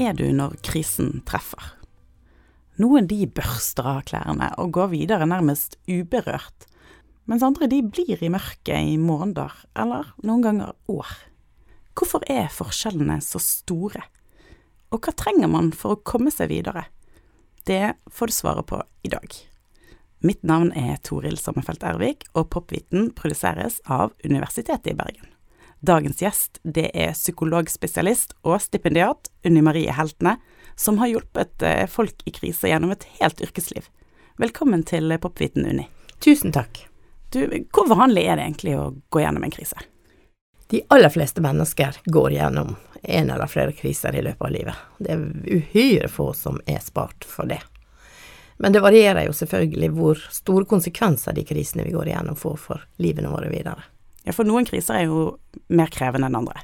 er du når krisen treffer? Noen de børster av klærne og går videre nærmest uberørt, mens andre de blir i mørket i måneder, eller noen ganger år. Hvorfor er forskjellene så store? Og hva trenger man for å komme seg videre? Det får du svaret på i dag. Mitt navn er Toril Sommerfelt Ervik, og Popviten produseres av Universitetet i Bergen. Dagens gjest det er psykologspesialist og stipendiat Unni Marie Heltene, som har hjulpet eh, folk i krise gjennom et helt yrkesliv. Velkommen til Popviten, Unni. Tusen takk. Du, hvor vanlig er det egentlig å gå gjennom en krise? De aller fleste mennesker går gjennom en eller flere kriser i løpet av livet. Det er uhyre få som er spart for det. Men det varierer jo selvfølgelig hvor store konsekvenser de krisene vi går igjennom får for livene våre videre. Ja, for noen kriser er jo mer krevende enn andre.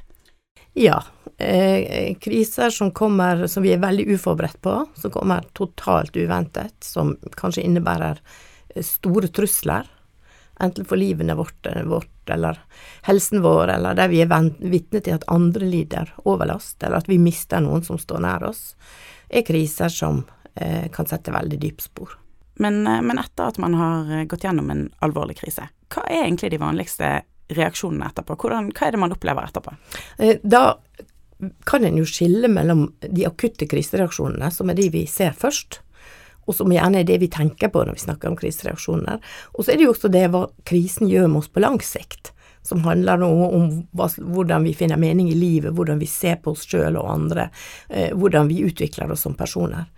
Ja. Eh, kriser som kommer som vi er veldig uforberedt på, som kommer totalt uventet, som kanskje innebærer eh, store trusler. Enten for livene vårt, eh, vårt eller helsen vår, eller der vi er vitne til at andre lider overlast, eller at vi mister noen som står nær oss, er kriser som eh, kan sette veldig dype spor. Men, eh, men etter at man har gått gjennom en alvorlig krise, hva er egentlig de vanligste reaksjonene etterpå? Hvordan, hva er det man opplever etterpå? Eh, da kan en jo skille mellom de akutte krisereaksjonene, som er de vi ser først, og som gjerne er det vi tenker på når vi snakker om krisereaksjoner. Og så er det jo også det hva krisen gjør med oss på lang sikt, som handler noe om hvordan vi finner mening i livet, hvordan vi ser på oss sjøl og andre, eh, hvordan vi utvikler oss som personer.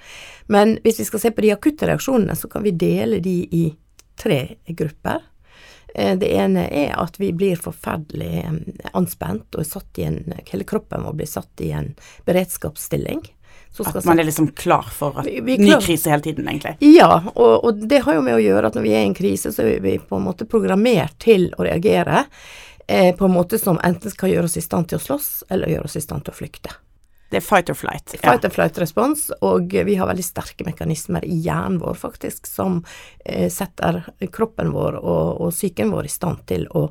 Men hvis vi skal se på de akutte reaksjonene, så kan vi dele de i tre grupper. Eh, det ene er at vi blir forferdelig anspent og satt i en Hele kroppen vår blir satt i en beredskapsstilling. At man er liksom klar for vi, vi ny krise hele tiden, egentlig? Ja, og, og, det har jo med å gjøre at når vi er i en krise, så er vi på en måte programmert til å reagere eh, på en måte som enten skal gjøre oss i stand til å slåss, eller gjøre oss i stand til å flykte. Det er fight or flight. Ja. Fight or flight-respons, og vi har veldig sterke mekanismer i hjernen vår, faktisk, som eh, setter kroppen vår og, og psyken vår i stand til å,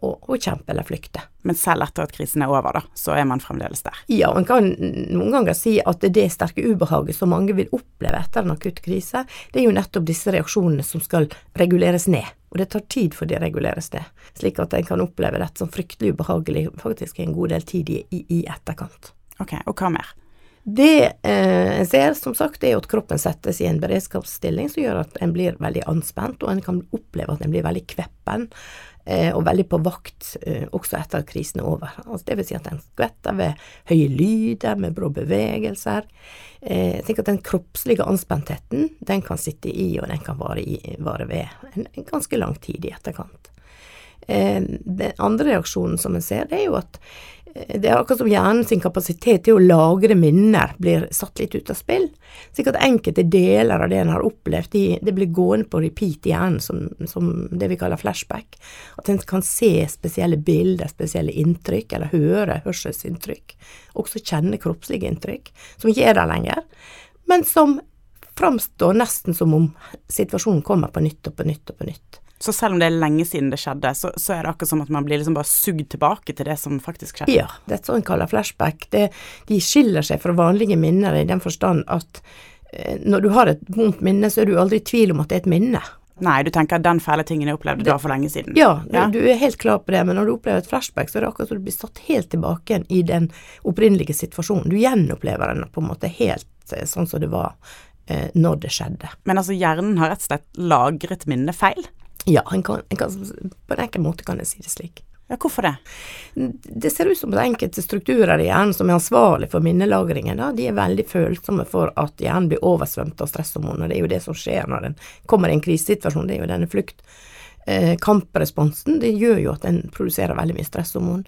å, å, kjempe eller flykte. Men selv etter at krisen er over, da, så er man fremdeles der? Ja, man kan noen ganger si at det, sterke ubehaget som mange vil oppleve etter en akutt krise, det er jo nettopp disse reaksjonene som skal reguleres ned. Og det tar tid for de reguleres ned, slik at en kan oppleve dette som fryktelig ubehagelig faktisk en god del tid i, i, i etterkant. Ok, Og hva mer? Det eh, en ser, som sagt, er at kroppen settes i en beredskapsstilling som gjør at en blir veldig anspent, og en kan oppleve at en blir veldig kveppen eh, og veldig på vakt eh, også etter at krisen er over. Altså, det vil si at en skvetter ved høye lyder, med brå bevegelser. Eh, jeg tenker at Den kroppslige anspentheten den kan sitte i, og den kan vare, i, vare ved en, en, ganske lang tid i etterkant. Eh, den andre reaksjonen som en ser, det er jo at det er akkurat som hjernen sin kapasitet til å lagre minner blir satt litt ut av spill. Slik at enkelte deler av det en har opplevd, de, det blir gående på repeat i hjernen som, som, det vi kaller flashback. At en kan se spesielle bilder, spesielle inntrykk, eller høre hørselsinntrykk. Også kjenne kroppslige inntrykk, som ikke er der lenger, men som framstår nesten som om situasjonen kommer på nytt og på nytt og på nytt. Så selv om det er lenge siden det skjedde, så, så er det akkurat som at man blir liksom bare sugd tilbake til det som faktisk skjedde? Ja, det er sånn kaller flashback. Det, de skiller seg fra vanlige minner i den forstand at eh, når du har et vondt minne, så er du aldri i tvil om at det er et minne. Nei, du tenker at den fæle tingen jeg opplevde da for lenge siden. Ja, ja, du er helt klar på det, men når du opplever et flashback, så er det akkurat som du blir satt helt tilbake igjen i den opprinnelige situasjonen. Du gjenopplever den på en måte helt eh, sånn som det var eh, når det skjedde. Men altså, hjernen har rett og slett lagret minnet feil? Ja, en kan, en kan, på en enkel måte kan jeg si det slik. Ja, Hvorfor det? Det ser ut som at enkelte strukturer i hjernen som er ansvarlig for minnelagringen, da, de er veldig følsomme for at hjernen blir oversvømt av stresshormoner. Det er jo det som skjer når en kommer i en krisesituasjon. Det er jo denne flukt. Eh, kampresponsen det gjør jo at en produserer veldig mye stresshormon.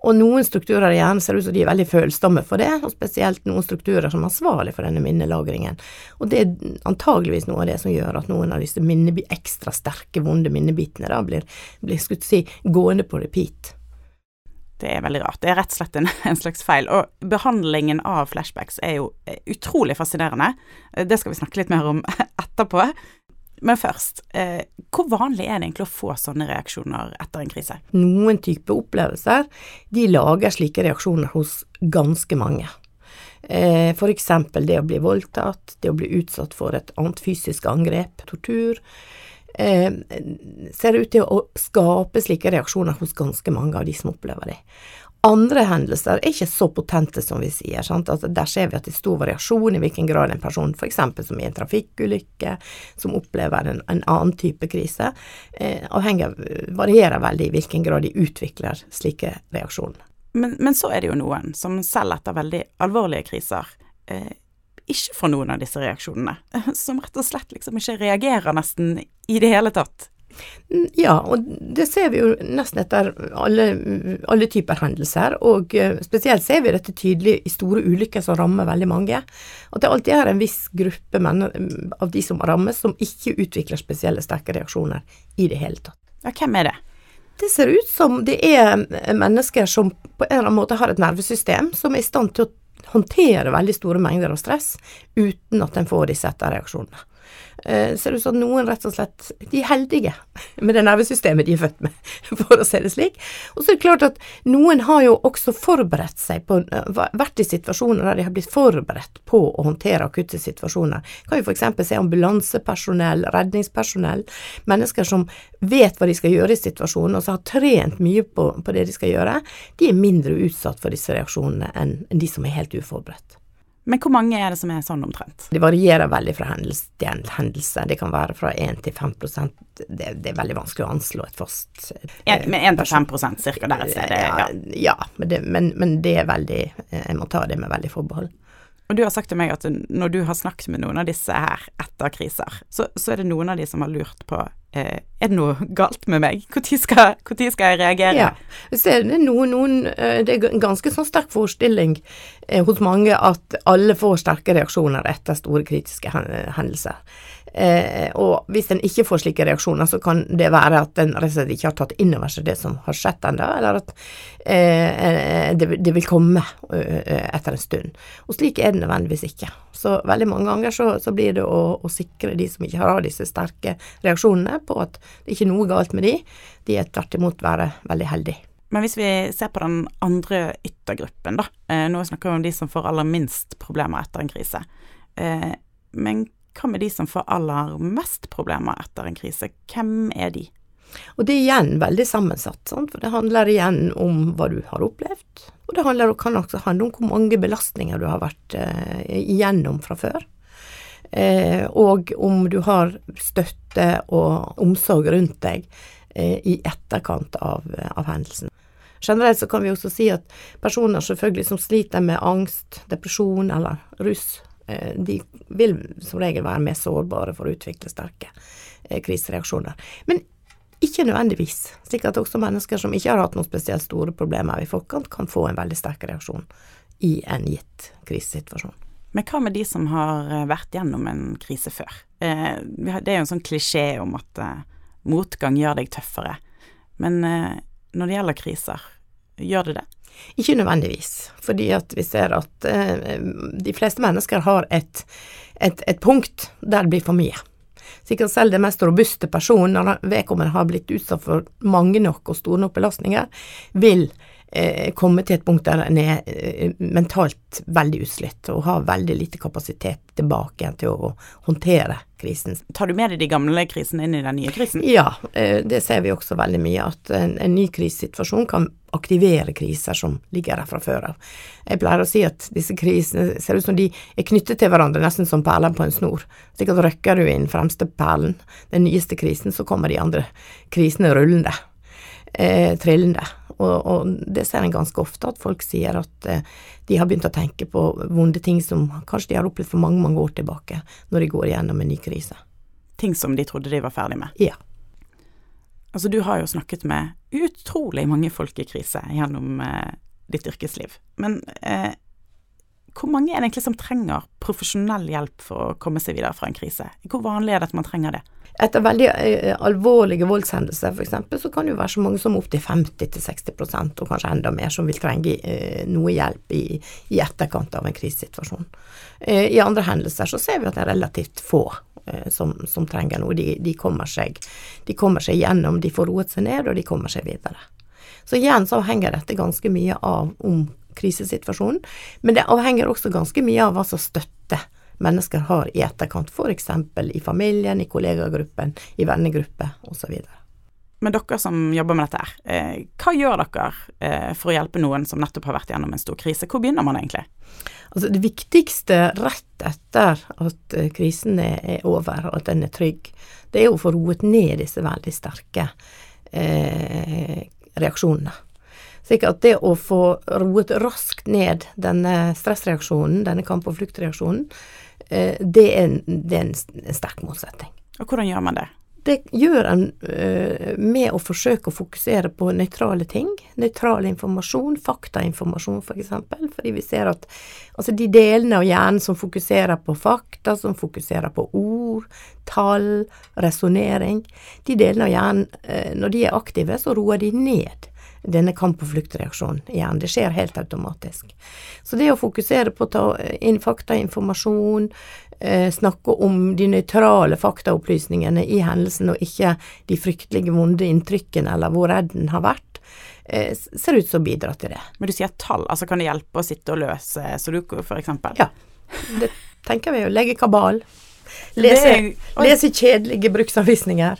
Og noen strukturer i hjernen ser ut som de er veldig følsomme for det, og spesielt noen strukturer som er ansvarlig for denne minnelagringen. Og det er antageligvis noe av det som gjør at noen av disse ekstra sterke, vonde minnebitene da blir, blir si, gående på repeat. Det er veldig rart. Det er rett og slett en, en, slags feil. Og behandlingen av flashbacks er jo utrolig fascinerende. Det skal vi snakke litt mer om etterpå. Men først, eh, hvor vanlig er det egentlig å få sånne reaksjoner etter en krise? Noen type opplevelser de lager slike reaksjoner hos ganske mange. Eh, eksempel det å bli voldtatt, det å bli utsatt for et annet fysisk angrep, tortur. Eh, ser ut til å skape slike reaksjoner hos ganske mange av de som opplever det. Andre hendelser er ikke så potente som vi sier. Altså, der ser vi at det er stor variasjon i hvilken grad en person f.eks. som i en trafikkulykke, som opplever en, en annen type krise, eh, avhengig av, varierer veldig i hvilken grad de utvikler slike reaksjoner. Men, men, så er det jo noen som selv etter veldig alvorlige kriser eh, ikke får noen av disse reaksjonene. Som rett og slett liksom ikke reagerer nesten i det hele tatt. Mm, ja, og det ser vi jo nesten etter alle, alle typer hendelser. Og eh, spesielt ser vi dette tydelig i store ulykker som rammer veldig mange. At det alltid er en viss gruppe av de som rammes, som ikke utvikler spesielle sterke reaksjoner i det hele tatt. Ja, hvem er det? Det ser ut som det er mennesker som på en eller annen måte har et nervesystem som er i stand til å håndtere veldig store mengder av stress uten at en får disse etterreaksjonene eh, det ut som noen rett og slett De er heldige med det nervesystemet de er født med, for å se det slik. Og så er det klart at noen har jo også forberedt seg på eh, Vært i situasjoner der de har blitt forberedt på å håndtere akutte situasjoner. Kan jo f.eks. se ambulansepersonell, redningspersonell, mennesker som vet hva de skal gjøre i situasjonen, og som har trent mye på, på det de skal gjøre. De er mindre utsatt for disse reaksjonene enn de som er helt uforberedt. Men hvor mange er det som er sånn omtrent? Det varierer veldig fra hendelse til hendelse. Det kan være fra 1 til 5 det, det er veldig vanskelig å anslå et fast eh, Med 1 til 5 cirka der et sted? Ja, ja men, det, men, men, det er veldig eh, Jeg må ta det med veldig forbehold. Og du har sagt til meg at når du har snakket med noen av disse her etter kriser, så, så er det noen av de som har lurt på er det noe galt med meg? Når skal, skal, jeg reagere? Ja, så det, noen, noen, eh, det er en ganske sånn sterk forestilling eh, hos mange at alle får sterke reaksjoner etter store kritiske hendelser. Eh, og hvis en ikke får slike reaksjoner, så kan det være at en rett og slett ikke har tatt inn over seg det som har skjedd ennå, eller at eh, det, det, vil komme uh, etter en stund. Og slik er det nødvendigvis ikke. Så veldig mange ganger så, så blir det å, å, sikre de som ikke har disse sterke reaksjonene, på at det ikke er noe galt med de. De er tvert imot være veldig heldige. Men hvis vi ser på den andre yttergruppen, da. Eh, nå snakker vi om de som får aller minst problemer etter en krise. Eh, men hva med de som får aller mest problemer etter en krise? Hvem er de? Og det er igjen veldig sammensatt, sant? for det handler igjen om hva du har opplevd. Og det handler, kan også handle om hvor mange belastninger du har vært eh, igjennom fra før. Eh, og om du har støtte og omsorg rundt deg eh, i etterkant av, av, hendelsen. Generelt så kan vi også si at personer selvfølgelig som sliter med angst, depresjon eller rus de vil som regel være mer sårbare for å utvikle sterke eh, krisereaksjoner. Men ikke nødvendigvis, slik at også mennesker som ikke har hatt noen spesielt store problemer i forkant, kan få en veldig sterk reaksjon i en gitt krisesituasjon. Men hva med de som har eh, vært gjennom en krise før? Det er jo en sånn klisjé om at motgang gjør deg tøffere. Men når det gjelder kriser, gjør det det? Ikke nødvendigvis, fordi at vi ser at eh, de fleste mennesker har et, et, et, punkt der det blir for mye. Sikkert selv det mest robuste personen, når vedkommende har blitt utsatt for mange nok og store nok belastninger, vil eh, komme til et punkt der en er eh, mentalt veldig utslitt og har veldig lite kapasitet tilbake til til å håndtere krisen. Tar du med deg de gamle krisene inn i den nye krisen? Ja, eh, det ser vi også veldig mye. At en, en ny krisesituasjon kan aktivere kriser som ligger der fra før av. Jeg pleier å si at disse krisene ser ut som de er knyttet til hverandre, nesten som perler på en snor. Slik at røkker du inn fremste perlen, den nyeste krisen, så kommer de andre krisene rullende, eh, trillende. Og, og, det ser en ganske ofte, at folk sier at eh, de har begynt å tenke på vonde ting som kanskje de har opplevd for mange, mange år tilbake, når de går gjennom en ny krise. Ting som de trodde de var ferdig med? Ja. Altså, du har jo snakket med utrolig mange folk i krise gjennom eh, ditt yrkesliv. Men eh, hvor mange er det egentlig som trenger profesjonell hjelp for å komme seg videre fra en krise? Hvor vanlig er det at man trenger det? Etter veldig eh, alvorlige voldshendelser f.eks., så kan det jo være så mange som opptil 50-60% og kanskje enda mer som vil trenge eh, noe hjelp i, i, etterkant av en krisesituasjon. Eh, I andre hendelser så ser vi at det er relativt få som, som, trenger noe. De, de, kommer seg, de kommer seg gjennom, de får roet seg ned, og de kommer seg videre. Så igjen så avhenger dette ganske mye av om krisesituasjonen, men det avhenger også ganske mye av hva som støtte mennesker har i etterkant, f.eks. i familien, i kollegagruppen, i vennegrupper osv. Men dere som jobber med dette her, eh, hva gjør dere eh, for å hjelpe noen som nettopp har vært gjennom en stor krise? Hvor begynner man egentlig? Altså Det viktigste rett etter at eh, krisen er over, og at den er trygg, det er å få roet ned disse veldig sterke eh, reaksjonene. Slik at det å få roet raskt ned denne stressreaksjonen, denne kamp- og fluktreaksjonen, det, er, det er en, en sterk motsetning. Og hvordan gjør man det? Det gjør en uh, med å forsøke å fokusere på nøytrale ting. Nøytral informasjon, faktainformasjon f.eks. For eksempel, fordi vi ser at altså de delene av hjernen som fokuserer på fakta, som fokuserer på ord, tall, resonnering, de delene av hjernen, uh, når de er aktive, så roer de ned denne kamp- og fluktreaksjonen igjen. Det skjer helt automatisk. Så det å fokusere på å ta inn faktainformasjon, eh, snakke om de nøytrale faktaopplysningene i hendelsen, og ikke de fryktelige, vonde inntrykkene eller hvor redd en har vært, eh, ser ut som å bidra til det. Men du sier tall, altså kan det hjelpe å sitte og løse sudoku, eksempel? Ja, det tenker vi. jo. legge kabal. Lese, lese kjedelige bruksanvisninger.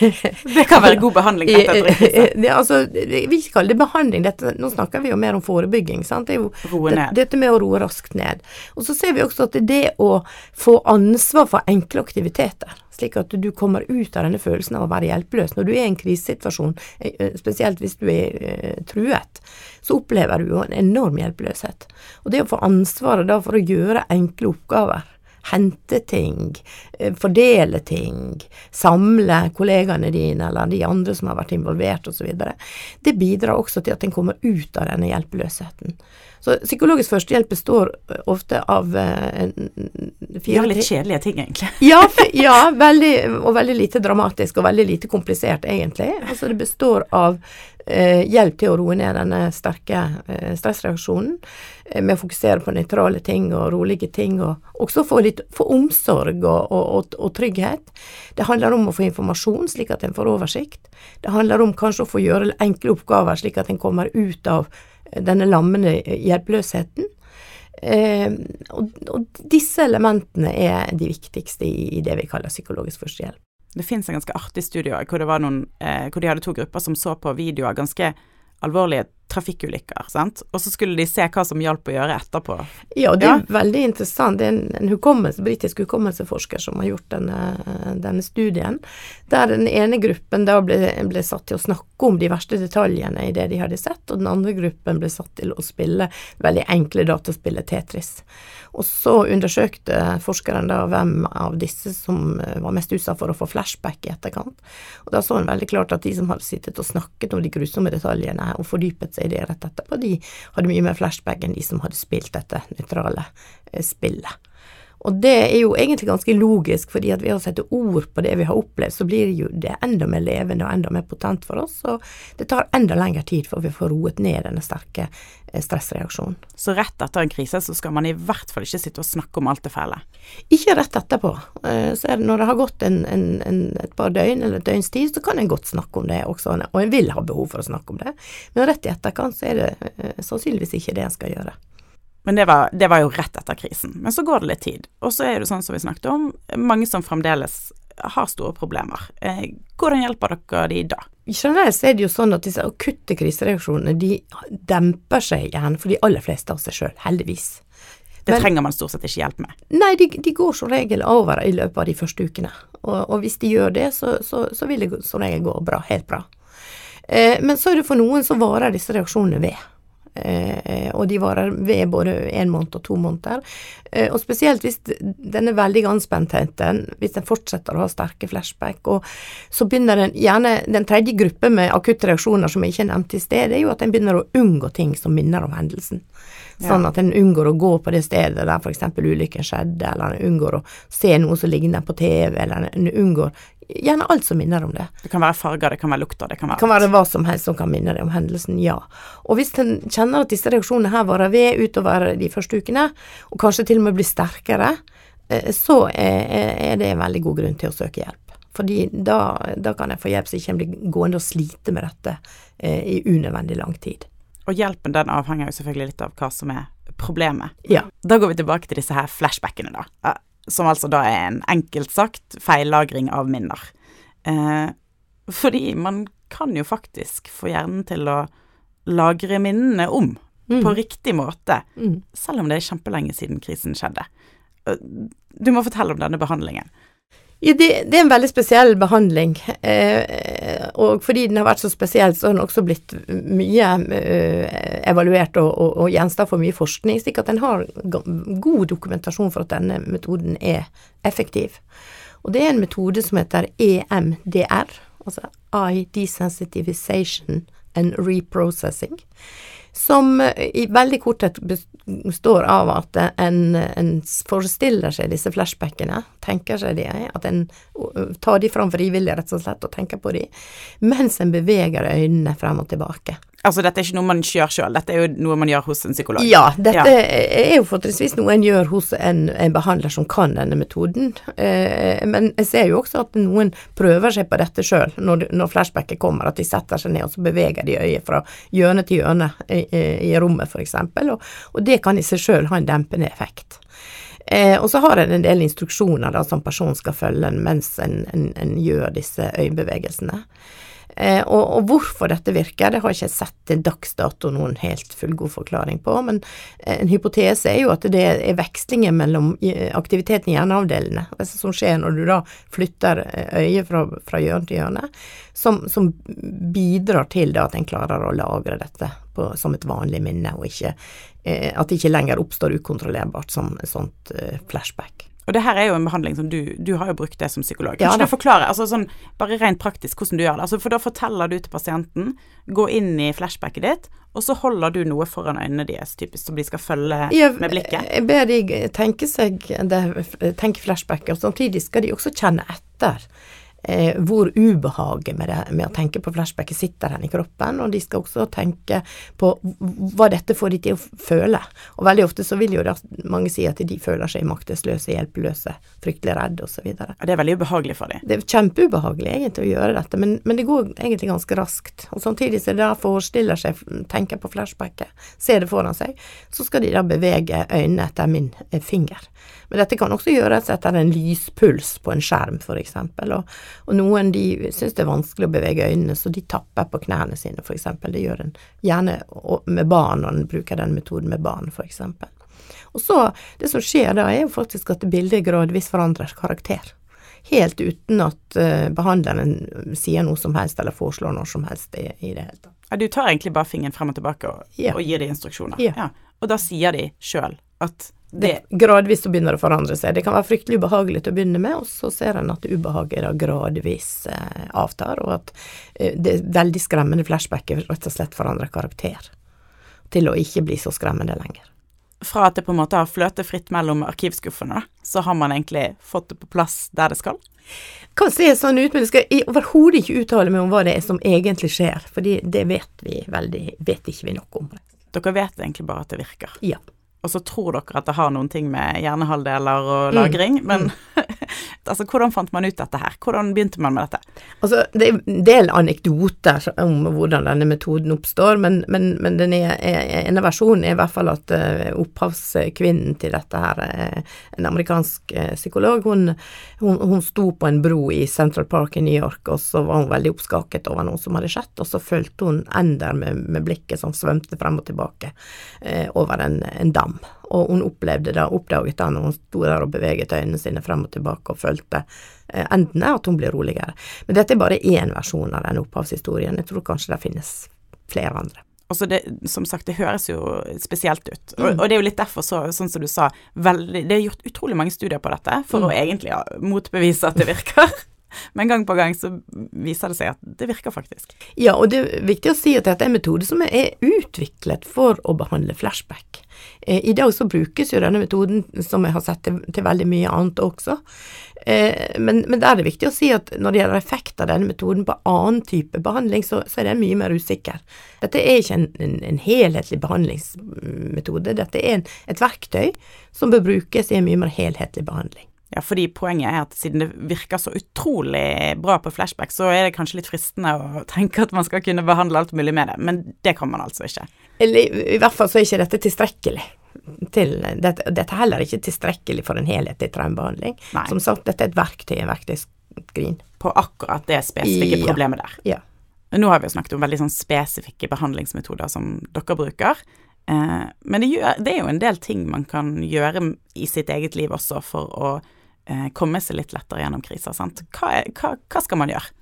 Det kan være god behandling dette. et det, altså, Vi kaller det behandling, dette, nå snakker vi jo mer om forebygging. Sant? Det er jo roe ned. Dette med å roe raskt ned. Og så ser vi også at det er det å få ansvar for enkle aktiviteter, slik at du kommer ut av denne følelsen av å være hjelpeløs. Når du er i en krisesituasjon, eh, eh, spesielt hvis du er uh, truet, så opplever du jo en enorm hjelpeløshet. Og det å få ansvaret da for å gjøre enkle oppgaver hente ting, eh, fordele ting, samle kollegaene dine eller de andre som har vært involvert osv. Det bidrar også til at en kommer ut av denne hjelpeløsheten. Så psykologisk førstehjelp består eh, ofte av eh, fire litt kjedelige ting, egentlig. ja, ja veldig, og veldig lite dramatisk og veldig lite komplisert, egentlig. Altså det består av eh, hjelp til å roe ned denne sterke eh, stressreaksjonen, eh, med å fokusere på nøytrale ting og rolige ting, og også få litt få omsorg og, og, og, og, trygghet. Det handler om å få informasjon, slik at en får oversikt. Det handler om kanskje å få gjøre enkle oppgaver, slik at en kommer ut av denne lammende hjelpeløsheten. Eh, og, og, disse elementene er de viktigste i, i det vi kaller psykologisk førstehjelp. Det fins en ganske artig studie hvor, noen, eh, hvor de hadde to grupper som så på videoer ganske alvorlige trafikkulykker, sant? og så skulle de se hva som hjalp å gjøre etterpå. Ja, det er ja. veldig interessant. Det er en, en hukommelse, britisk hukommelseforsker som har gjort denne, denne, studien, der den ene gruppen da ble, ble, satt til å snakke om de verste detaljene i det de hadde sett, og den andre gruppen ble satt til å spille veldig enkle dataspillet Tetris. Og så undersøkte forskeren da hvem av disse som var mest utsatt for å få flashback i etterkant. Og da så han veldig klart at de som hadde sittet og snakket om de grusomme detaljene og fordypet seg i det rett etterpå, de hadde mye mer flashback enn de som hadde spilt dette nøytrale eh, spillet. Og det er jo egentlig ganske logisk, fordi at ved å sette ord på det vi har opplevd, så blir jo det enda mer levende og enda mer potent for oss, og det tar enda lengre tid før vi får roet ned denne sterke eh, stressreaksjonen. Så rett etter en krise så skal man i hvert fall ikke sitte og snakke om alt det fæle? Ikke rett etterpå. Eh, så det når det har gått en, en, en, et par døgn eller et døgns tid, så kan en godt snakke om det også, og en vil ha behov for å snakke om det. Men rett i etterkant så er det eh, sannsynligvis ikke det en skal gjøre. Men det var, det var, jo rett etter krisen. Men så går det litt tid. Og så er det sånn som vi snakket om, mange som fremdeles har store problemer. Eh, hvordan hjelper dere de da? Generelt er det jo sånn at disse akutte krisereaksjonene de demper seg igjen for de aller fleste av seg sjøl, heldigvis. Det Men, trenger man stort sett ikke hjelp med? Nei, de, de, går som regel over i løpet av de første ukene. Og, og hvis de gjør det, så, så, så, vil det som regel gå bra. Helt bra. Eh, men så er det for noen så varer disse reaksjonene ved. Eh, og de varer ved både en måned og to måneder. Eh, og spesielt hvis den er veldig anspentheten, hvis den fortsetter å ha sterke flashback, og så begynner den gjerne Den tredje gruppen med akutte reaksjoner som jeg ikke nevnte i sted, det er jo at en begynner å unngå ting som minner om hendelsen. Sånn at en unngår å gå på det stedet der f.eks. ulykken skjedde, eller en unngår å se noe som ligner på TV, eller en unngår gjerne alt som minner om det. Det kan være farger, det kan være lukter, det kan være Det kan være hva som helst som kan minne deg om hendelsen, ja. Og hvis en kjenner at disse reaksjonene her varer ved utover de første ukene, og kanskje til og med blir sterkere, eh, så er det en veldig god grunn til å søke hjelp. Fordi da, da kan jeg få hjelp så jeg ikke blir gående og slite med dette eh, i unødvendig lang tid. Og hjelpen den avhenger jo selvfølgelig litt av hva som er problemet. Ja. Da går vi tilbake til disse her flashbackene, da. Som altså da er en enkelt sagt feillagring av minner. Eh, fordi man kan jo faktisk få hjernen til å lagre minnene om Mm. på riktig måte, Mm. selv om det er kjempelenge siden krisen skjedde. Eh, Du må fortelle om denne behandlingen. Ja, det, det er en veldig spesiell behandling, eh, og fordi den har vært så spesiell, så har den også blitt mye eh, evaluert og, og, og gjenstand for mye forskning, slik at den har god dokumentasjon for at denne metoden er effektiv. Og det er en metode som heter EMDR, altså Eye Desensitivization and Reprocessing, som eh, i veldig korthet består av at en, en forestiller seg disse flashbackene, tenker seg de, at en tar de fram frivillig rett og slett og tenker på de, mens en beveger øynene frem og tilbake. Altså, dette er ikke noe man gjør sjøl, dette er jo noe man gjør hos en psykolog. Ja, dette Ja. er jo fortrinnsvis noe en gjør hos en, en behandler som kan denne metoden. Eh, men jeg ser jo også at noen prøver seg på dette sjøl, når, når flashbacket kommer, at de setter seg ned og så beveger de øyet fra hjørne til hjørne i, i, i rommet f.eks., og, og det kan i seg sjøl ha en dempende effekt. Eh, og så har en en del instruksjoner da, som personen skal følge mens en, en, en gjør disse øyebevegelsene. Eh, og, og hvorfor dette virker, det har jeg ikke sett til dags dato noen helt fullgod forklaring på, men eh, en hypotese er jo at det er vekslinger mellom eh, aktiviteten i hjerneavdelene, altså som skjer når du da flytter eh, øyet fra, fra hjørne til hjørne, som, som bidrar til at en klarer å lagre dette på, som et vanlig minne, og ikke, eh, at det ikke lenger oppstår ukontrollerbart som et sånt eh, flashback. Og det her er jo en behandling som du Du har jo brukt det som psykolog. Kan Ja, ikke du forklare, altså sånn bare rent praktisk hvordan du gjør det? Altså, for da forteller du til pasienten, gå inn i flashbacket ditt, og så holder du noe foran øynene deres, typisk, som de skal følge Jeg, med blikket. jeg ber de tenke seg det, tenke flashbacker, samtidig skal de også kjenne etter eh, hvor ubehaget med, det, med å tenke på flashbacket sitter hen i kroppen, og de skal også tenke på hva dette får de til å føle. Og veldig ofte så vil jo da mange si at de føler seg maktesløse, hjelpeløse, fryktelig redde osv. Og det er veldig ubehagelig for dem. Det er kjempeubehagelig egentlig å gjøre dette, men, men det går egentlig ganske raskt. Og samtidig som de da forestiller seg, tenker på flashbacket, ser det foran seg, så skal de da bevege øynene etter min eh, finger. Men dette kan også gjøres etter en lyspuls på en skjerm, f.eks. Og, og noen de syns det er vanskelig å bevege øynene, så de tapper på knærne sine, f.eks. Det gjør en gjerne med barn, når en bruker den metoden med barn, f.eks. Og så, det som skjer da, er jo faktisk at bildet gradvis forandrer karakter. Helt uten at eh, behandleren sier noe som helst eller foreslår noe som helst i, i det hele tatt. Ja, du tar egentlig bare fingeren frem og tilbake og, Ja. og gir de instruksjoner. Ja. Og da sier de sjøl at Det, gradvis så begynner det å forandre seg. Det kan være fryktelig ubehagelig til å begynne med, og så ser en at ubehaget da gradvis eh, avtar, og at eh, det veldig skremmende flashbacket rett og slett forandrer karakter. Til å ikke bli så skremmende lenger. fra at det på en måte har fløtet fritt mellom arkivskuffene, så har man egentlig fått det på plass der det skal. Kan se sånn ut, men jeg skal overhodet ikke uttale meg om hva det er som egentlig skjer, for det vet vi veldig, vet ikke vi nok om. Dere vet egentlig bare at det virker. Ja. Og så tror dere at det har noen ting med hjernehalvdeler og Mm. lagring, men altså, hvordan fant man ut dette her? Hvordan begynte man med dette? Altså, det er en del anekdoter om hvordan denne metoden oppstår, men, men, men den ene versjonen er i hvert fall at eh, opphavskvinnen til dette her, eh, en amerikansk eh, psykolog, hun, hun, hun sto på en bro i Central Park i New York, og så var hun veldig oppskaket over noe som hadde skjedd, og så fulgte hun ender med, med blikket som svømte frem og tilbake eh, over en, en dam. Og hun opplevde det, oppdaget da når hun sto der og beveget øynene sine frem og tilbake og følte eh, endene, at hun ble roligere. Men dette er bare én versjon av den opphavshistorien. Jeg tror kanskje det finnes flere andre. Altså det, som sagt, det høres jo spesielt ut. Og, Mm. og det er jo litt derfor, så, sånn som du sa, veldig, det er gjort utrolig mange studier på dette for å Mm. egentlig ja, motbevise at det virker. Men gang på gang så viser det seg at det virker faktisk. Ja, og det er viktig å si at dette er en metode som er utviklet for å behandle flashback. Eh, I dag så brukes jo denne metoden, som jeg har sett, til, til veldig mye annet også. Eh, men, men der er det viktig å si at når det gjelder effekt av denne metoden på annen type behandling, så, så er den mye mer usikker. Dette er ikke en, en, en helhetlig behandlingsmetode, dette er en, et verktøy som bør brukes i en mye mer helhetlig behandling. Ja, fordi poenget er at siden det virker så utrolig bra på flashback, så er det kanskje litt fristende å tenke at man skal kunne behandle alt mulig med det, men det kan man altså ikke. Eller i hvert fall så er ikke dette tilstrekkelig. Til, dette, dette er heller ikke tilstrekkelig for en helhetlig traumebehandling. Som sagt, dette er et verktøy, en verktøyskrin. På akkurat det spesifikke Ja. problemet der. Ja. Nå har vi jo snakket om veldig sånn spesifikke behandlingsmetoder som dere bruker. Eh, men det, gjør, det er jo en del ting man kan gjøre i sitt eget liv også for å komme seg litt lettere gjennom kriser. Sant? Hva, er, hva, hva skal man gjøre?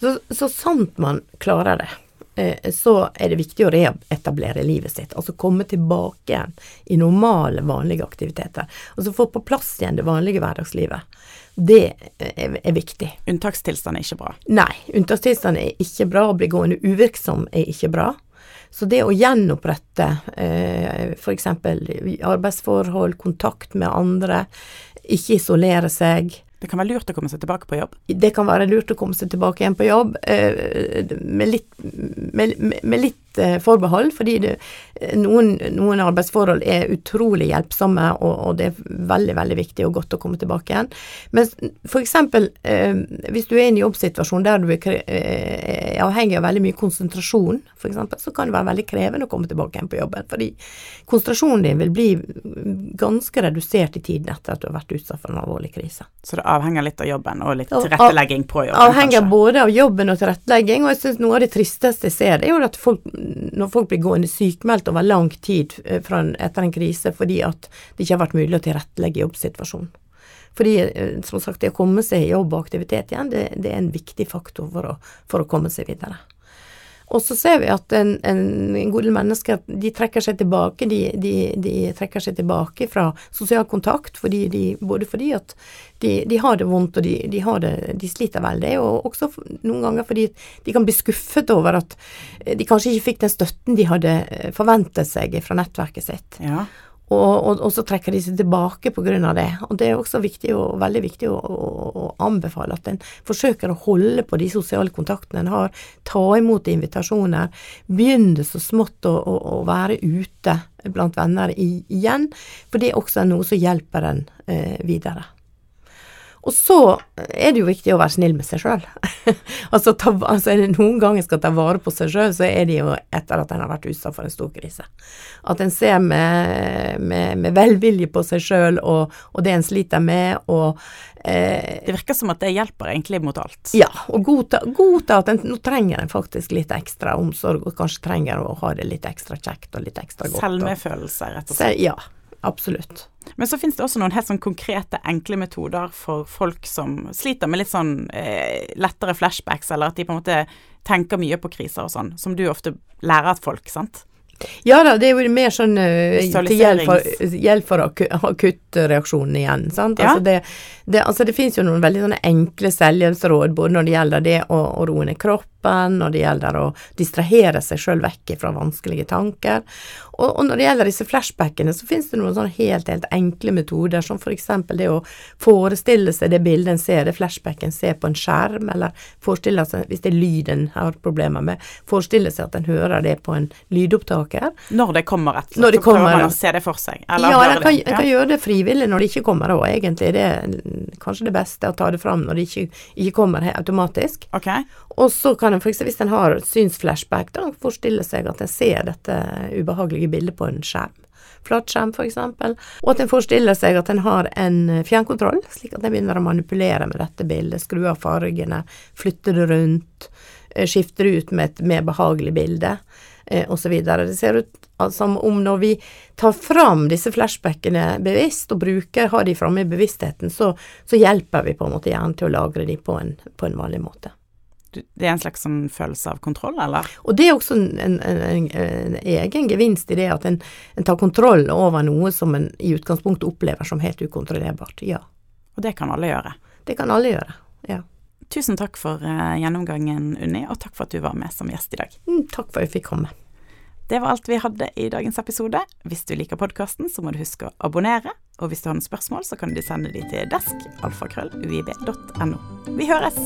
Så, så sant man klarer det, eh, så er det viktig å reetablere livet sitt. Altså komme tilbake igjen i normale, vanlige aktiviteter. Altså få på plass igjen det vanlige hverdagslivet. Det er, er viktig. Unntakstilstand er ikke bra. Nei, unntakstilstand er ikke bra. Å bli gående uvirksom er ikke bra. Så det å gjenopprette eh, f.eks. arbeidsforhold, kontakt med andre, ikke isolere seg, Det kan være lurt å komme seg tilbake på jobb. det kan være lurt å komme seg tilbake igjen på jobb eh, med litt, med, med- med litt eh, forbehold, fordi det, noen, noen arbeidsforhold er utrolig hjelpsomme, og, og det er veldig, veldig viktig og godt å komme tilbake igjen. Men for eksempel, eh, hvis du er i en jobbsituasjon der du er, eh, avhengig av veldig mye konsentrasjon, for eksempel, så kan det være veldig krevende å komme tilbake igjen på jobben, fordi konsentrasjonen din vil bli ganske redusert i tiden etter at du har vært utsatt for en alvorlig krise. Så det avhenger litt av jobben og litt tilrettelegging på jobben, Avhenger kanskje. både av jobben og tilrettelegging, og jeg syns noe av det tristeste jeg ser, det er jo at folk, når folk blir gående sykemeldt over lang tid eh, etter en krise fordi at det ikke har vært mulig å tilrettelegge jobbsituasjonen. Fordi, eh, som sagt, det å komme seg i jobb og aktivitet igjen, det, det er en viktig faktor for å, for å komme seg videre. Og så ser vi at en, en, god del mennesker de trekker seg tilbake, de, de, de trekker seg tilbake fra sosial kontakt, fordi de, både fordi at de, har det vondt og de, det, de sliter veldig, og også noen ganger fordi de kan bli skuffet over at eh, de kanskje ikke fikk den støtten de hadde eh, forventet seg fra nettverket sitt. Ja. Og, og, og så trekker de seg tilbake av det. Og det er også viktig og, veldig viktig å, å, å anbefale at en forsøker å holde på de sosiale kontaktene en har, ta imot invitasjoner, begynne så smått å, å være ute blant venner i, igjen, for det er også noe som hjelper en eh, videre. Og så er det jo viktig å være snill med seg sjøl. altså, altså er det noen ganger skal ta vare på seg sjøl, så er det jo etter at en har vært utsatt for en stor krise. At en ser med, med, med velvilje på seg sjøl og, og det en sliter med, og eh, Det virker som at det hjelper egentlig mot alt. ja, og godta, godta at en, nå trenger en faktisk litt ekstra omsorg, og kanskje trenger å ha det litt ekstra kjekt og litt ekstra godt. Selvmedfølelse, rett og slett. Ja, absolutt. Men så finnes det også noen helt sånn konkrete, enkle metoder for folk som sliter med litt sånn eh, lettere flashbacks, eller at de på en måte tenker mye på kriser og sånn, som du ofte lærer at folk, sant? Ja da, det er jo mer sånn eh, til hjelp for, hjelp for akuttreaksjonen igjen. Sant? Ja. Altså det, det, altså det finnes jo noen veldig sånne enkle selvhjelpsråd både når det gjelder det å, å roe ned kroppen, når det gjelder å distrahere seg sjøl vekk fra vanskelige tanker. Og, og når det gjelder disse flashbackene, så finnes det noen sånne helt, helt enkle metoder, som f.eks. det å forestille seg det bildet en ser, det flashbacken ser på en skjerm, eller forestille seg, hvis det er lyden en har problemer med, forestille seg at en hører det på en lydopptaker. Når det kommer et det så prøver man å se det for seg. Ja, Eller en høre kan, det. kan gjøre det frivillig når det ikke kommer òg, egentlig. Det er kanskje det beste å ta det fram når det ikke, ikke kommer automatisk. Okay. Og så kan en f.eks. hvis en har synsflashback, da forestille seg at en ser dette ubehagelige bildet på en skjerm. Flatskjerm, f.eks. Og at en forestiller seg at en har en fjernkontroll, slik at en begynner å manipulere med dette bildet. Skru av fargene, flytte det rundt, eh, skifte det ut med et mer behagelig bilde, eh, osv. Det ser ut som om når vi tar fram disse flashbackene bevisst, og bruker, har de framme i bevisstheten, så, så hjelper vi på en måte hjernen til å lagre de på en, på en vanlig måte. Det er en slags sånn følelse av kontroll, eller? Og det er også en, en, en, en egen gevinst i det at en, en tar kontroll over noe som en i utgangspunktet opplever som helt ukontrollerbart. Ja, Og det kan alle gjøre. det kan alle gjøre. Ja. Tusen takk for eh, gjennomgangen, Unni, og takk for at du var med som gjest i dag. Mm, Takk for at jeg fikk komme. Det var alt vi hadde i dagens episode. Hvis du liker podkasten, så må du huske å abonnere. Og hvis du har noen spørsmål, så kan du sende de til desk alfakrølluib.no. Vi høres!